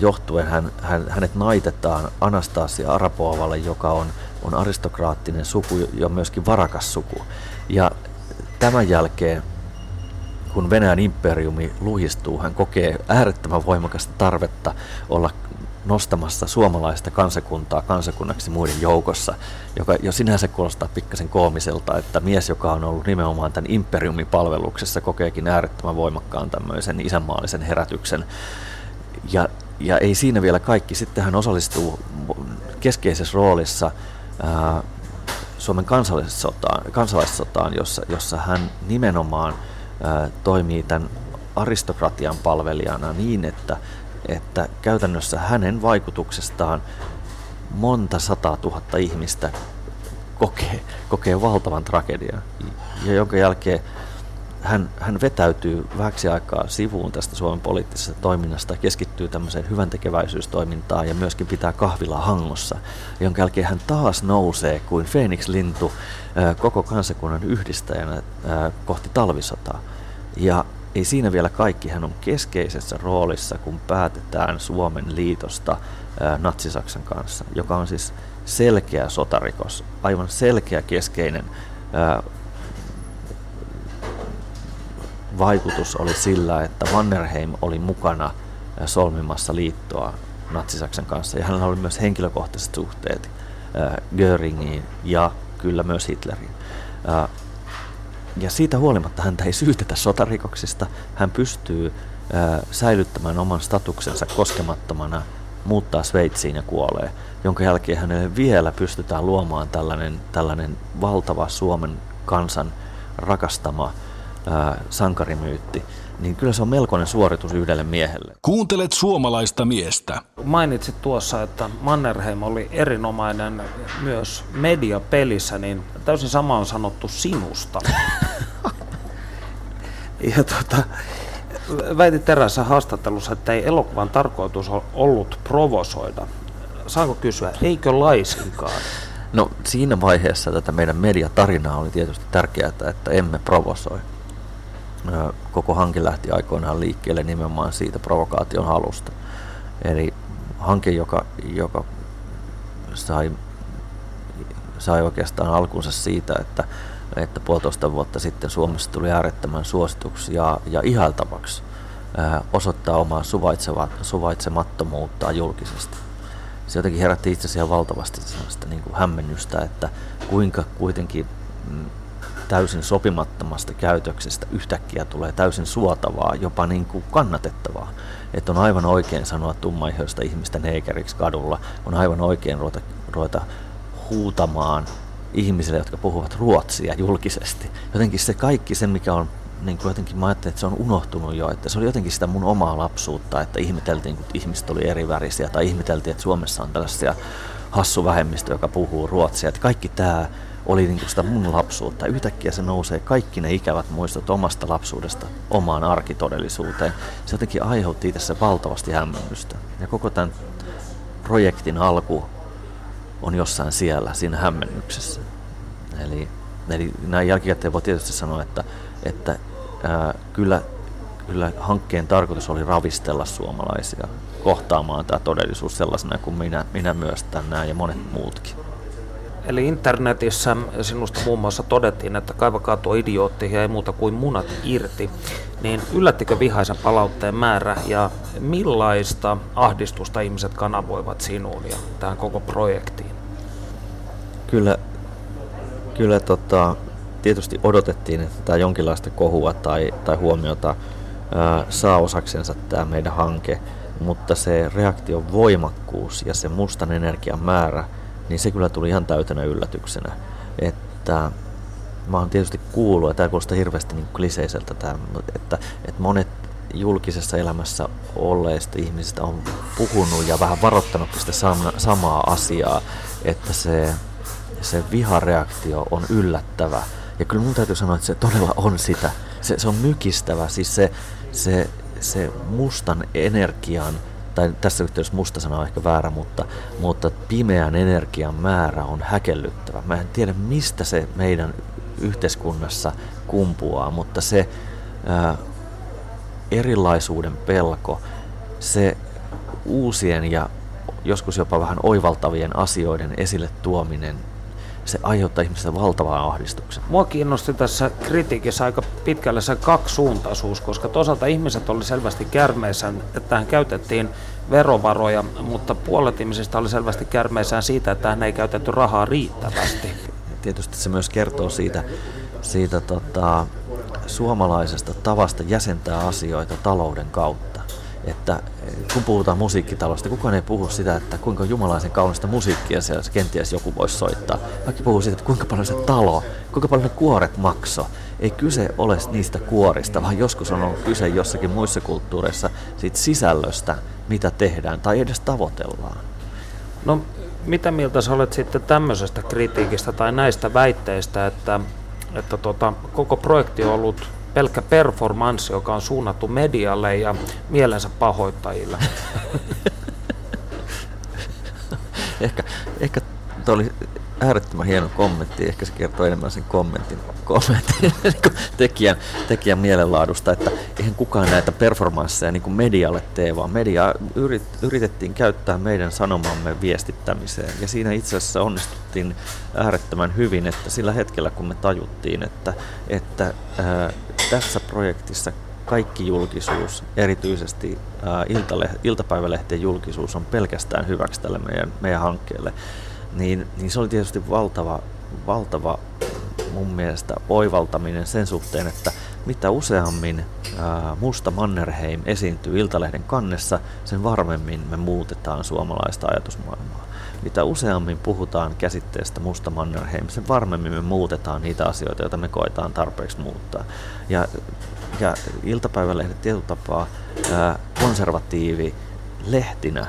johtuen hän, hän, hänet naitetaan Anastasia Arapoavalle, joka on on aristokraattinen suku ja myöskin varakas suku. Ja tämän jälkeen, kun Venäjän imperiumi luhistuu, hän kokee äärettömän voimakasta tarvetta olla nostamassa suomalaista kansakuntaa kansakunnaksi muiden joukossa, joka jo sinänsä kuulostaa pikkasen koomiselta, että mies, joka on ollut nimenomaan tämän imperiumin palveluksessa, kokeekin äärettömän voimakkaan tämmöisen isänmaallisen herätyksen. Ja, ja ei siinä vielä kaikki. Sitten hän osallistuu keskeisessä roolissa Suomen kansallissotaan, kansalaissotaan, jossa, jossa hän nimenomaan ää, toimii tämän aristokratian palvelijana niin, että, että käytännössä hänen vaikutuksestaan monta sataa tuhatta ihmistä kokee, kokee valtavan tragedian, ja jonka jälkeen hän, hän vetäytyy vähäksi aikaa sivuun tästä Suomen poliittisesta toiminnasta, keskittyy tämmöiseen hyvän tekeväisyystoimintaan ja myöskin pitää kahvila hangossa, jonka jälkeen hän taas nousee kuin Phoenix-lintu koko kansakunnan yhdistäjänä kohti talvisotaa. Ja ei siinä vielä kaikki, hän on keskeisessä roolissa, kun päätetään Suomen liitosta Natsi-Saksan kanssa, joka on siis selkeä sotarikos, aivan selkeä keskeinen vaikutus oli sillä, että Mannerheim oli mukana solmimassa liittoa Natsi-Saksan kanssa ja hänellä oli myös henkilökohtaiset suhteet Göringiin ja kyllä myös Hitleriin. Ja siitä huolimatta häntä ei syytetä sotarikoksista. Hän pystyy säilyttämään oman statuksensa koskemattomana, muuttaa Sveitsiin ja kuolee, jonka jälkeen hänelle vielä pystytään luomaan tällainen, tällainen valtava Suomen kansan rakastama ää, sankarimyytti, niin kyllä se on melkoinen suoritus yhdelle miehelle. Kuuntelet suomalaista miestä. Mainitsit tuossa, että Mannerheim oli erinomainen myös mediapelissä, niin täysin sama on sanottu sinusta. ja tota, väitit erässä haastattelussa, että ei elokuvan tarkoitus ollut provosoida. Saanko kysyä, eikö laisinkaan? No siinä vaiheessa tätä meidän mediatarinaa oli tietysti tärkeää, että emme provosoi koko hanke lähti aikoinaan liikkeelle nimenomaan siitä provokaation halusta. Eli hanke, joka, joka sai, sai oikeastaan alkunsa siitä, että, että puolitoista vuotta sitten Suomessa tuli äärettömän suosituksi ja, ja ihailtavaksi osoittaa omaa suvaitsemattomuuttaan julkisesti. Se jotenkin herätti itse asiassa valtavasti sellaista niin kuin hämmennystä, että kuinka kuitenkin mm, täysin sopimattomasta käytöksestä yhtäkkiä tulee täysin suotavaa, jopa niin kuin kannatettavaa. Että on aivan oikein sanoa tummaihoista ihmisten heikeriksi kadulla, on aivan oikein ruveta, ruveta huutamaan ihmisille, jotka puhuvat ruotsia julkisesti. Jotenkin se kaikki se, mikä on niin kuin jotenkin mä ajattelin, että se on unohtunut jo, että se oli jotenkin sitä mun omaa lapsuutta, että ihmeteltiin, kun ihmiset oli eri värisiä, tai ihmeteltiin, että Suomessa on tällaisia hassu vähemmistö, joka puhuu ruotsia. Että kaikki tämä oli niin kuin sitä mun lapsuutta. Yhtäkkiä se nousee kaikki ne ikävät muistot omasta lapsuudesta omaan arkitodellisuuteen. Se jotenkin aiheutti tässä valtavasti hämmennystä. Ja koko tämän projektin alku on jossain siellä, siinä hämmennyksessä. Eli, eli näin jälkikäteen voi tietysti sanoa, että, että ää, kyllä, kyllä hankkeen tarkoitus oli ravistella suomalaisia kohtaamaan tämä todellisuus sellaisena kuin minä, minä myös tänään ja monet muutkin. Eli internetissä sinusta muun muassa todettiin, että kaivakaa tuo idiootti ja ei muuta kuin munat irti. Niin yllättikö vihaisen palautteen määrä ja millaista ahdistusta ihmiset kanavoivat sinuun ja tähän koko projektiin? Kyllä, kyllä tota, tietysti odotettiin, että tämä jonkinlaista kohua tai, tai huomiota ää, saa osaksensa tämä meidän hanke, mutta se reaktion voimakkuus ja se mustan energian määrä – niin se kyllä tuli ihan täytänä yllätyksenä. Että mä oon tietysti kuullut, ja tämä kuulostaa hirveästi niin kliseiseltä, tämä, että, että monet julkisessa elämässä olleista ihmisistä on puhunut ja vähän varoittanut sitä sama, samaa asiaa, että se, se vihareaktio on yllättävä. Ja kyllä mun täytyy sanoa, että se todella on sitä. Se, se on mykistävä, siis se, se, se mustan energian tai tässä yhteydessä musta sana on ehkä väärä, mutta, mutta pimeän energian määrä on häkellyttävä. Mä en tiedä, mistä se meidän yhteiskunnassa kumpuaa, mutta se ää, erilaisuuden pelko, se uusien ja joskus jopa vähän oivaltavien asioiden esille tuominen se aiheuttaa ihmisille valtavaa ahdistuksen. Mua kiinnosti tässä kritiikissä aika pitkälle se kaksisuuntaisuus, koska toisaalta ihmiset oli selvästi kärmeissään, että tähän käytettiin verovaroja, mutta puolet ihmisistä oli selvästi kärmeissään siitä, että hän ei käytetty rahaa riittävästi. Tietysti se myös kertoo siitä, siitä tota, suomalaisesta tavasta jäsentää asioita talouden kautta että kun puhutaan musiikkitalosta, kukaan ei puhu sitä, että kuinka jumalaisen kaunista musiikkia siellä kenties joku voisi soittaa. Kaikki puhuu siitä, että kuinka paljon se talo, kuinka paljon ne kuoret makso. Ei kyse ole niistä kuorista, vaan joskus on ollut kyse jossakin muissa kulttuureissa siitä sisällöstä, mitä tehdään tai edes tavoitellaan. No mitä mieltä sä olet sitten tämmöisestä kritiikistä tai näistä väitteistä, että, että tota, koko projekti on ollut pelkkä performanssi, joka on suunnattu medialle ja mielensä pahoittajille? ehkä, ehkä tuo oli äärettömän hieno kommentti, ehkä se kertoo enemmän sen kommentin, kommentin niin tekijän, tekijän mielenlaadusta, että eihän kukaan näitä performansseja niin medialle tee, vaan media yrit, yritettiin käyttää meidän sanomamme viestittämiseen. Ja siinä itse asiassa onnistuttiin äärettömän hyvin, että sillä hetkellä kun me tajuttiin, että, että ää, tässä projektissa kaikki julkisuus, erityisesti ää, iltale, iltapäivälehtien julkisuus on pelkästään hyväksi tälle meidän, meidän hankkeelle, niin, niin se oli tietysti valtava, valtava mun mielestä oivaltaminen sen suhteen, että mitä useammin ää, Musta Mannerheim esiintyy Iltalehden kannessa, sen varmemmin me muutetaan suomalaista ajatusmaailmaa. Mitä useammin puhutaan käsitteestä Musta Mannerheim, sen varmemmin me muutetaan niitä asioita, joita me koetaan tarpeeksi muuttaa. Ja, ja iltapäivälehdet tietyllä tapaa ää, konservatiivi lehtinä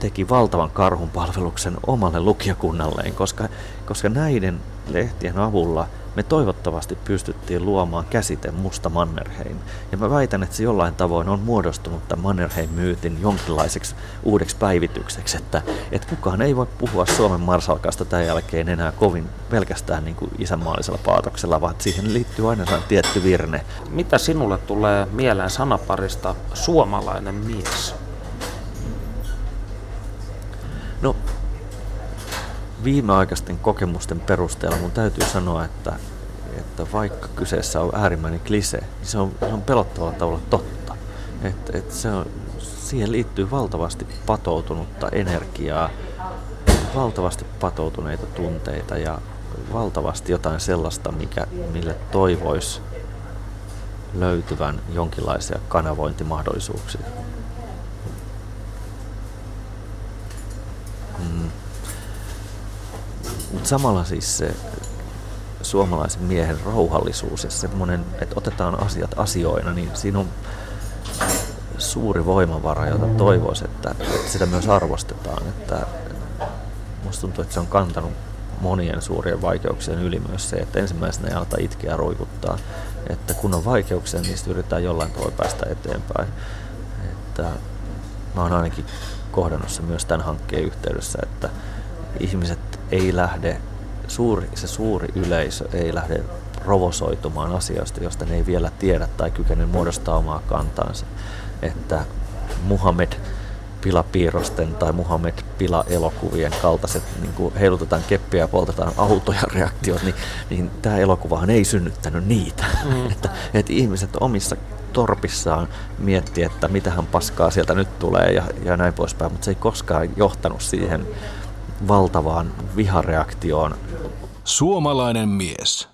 teki valtavan karhunpalveluksen omalle lukijakunnalleen, koska, koska näiden lehtien avulla me toivottavasti pystyttiin luomaan käsite Musta Mannerheim. Ja mä väitän, että se jollain tavoin on muodostunut tämän Mannerheim-myytin jonkinlaiseksi uudeksi päivitykseksi, että, että kukaan ei voi puhua Suomen marsalkasta tämän jälkeen enää kovin pelkästään niin kuin isänmaallisella paatoksella, vaan siihen liittyy aina tietty virne. Mitä sinulle tulee mieleen sanaparista suomalainen mies? No, viimeaikaisten kokemusten perusteella mun täytyy sanoa, että, että vaikka kyseessä on äärimmäinen klise, niin se on, se on pelottavalla tavalla totta. Et, et se on, siihen liittyy valtavasti patoutunutta energiaa, valtavasti patoutuneita tunteita ja valtavasti jotain sellaista, mikä, mille toivoisi löytyvän jonkinlaisia kanavointimahdollisuuksia. Mm. Mutta samalla siis se suomalaisen miehen rauhallisuus ja semmoinen, että otetaan asiat asioina, niin siinä on suuri voimavara, jota toivoisi, että, sitä myös arvostetaan. Että musta tuntuu, että se on kantanut monien suurien vaikeuksien yli myös se, että ensimmäisenä ei alta itkeä ruikuttaa. Että kun on vaikeuksia, niistä yritetään jollain tavalla päästä eteenpäin. Että mä oon ainakin kohdannut se myös tämän hankkeen yhteydessä, että ihmiset ei lähde, suuri, se suuri yleisö ei lähde provosoitumaan asioista, josta ne ei vielä tiedä tai kykene muodostaa omaa kantaansa. Että Muhammed pilapiirrosten tai Muhammed pila-elokuvien kaltaiset niin kuin heilutetaan keppiä ja poltetaan autoja reaktiot, niin, niin tämä elokuvahan ei synnyttänyt niitä. Mm. että, että ihmiset omissa torpissaan mietti, että mitähän paskaa sieltä nyt tulee ja, ja näin poispäin, mutta se ei koskaan johtanut siihen valtavaan vihareaktioon. Suomalainen mies.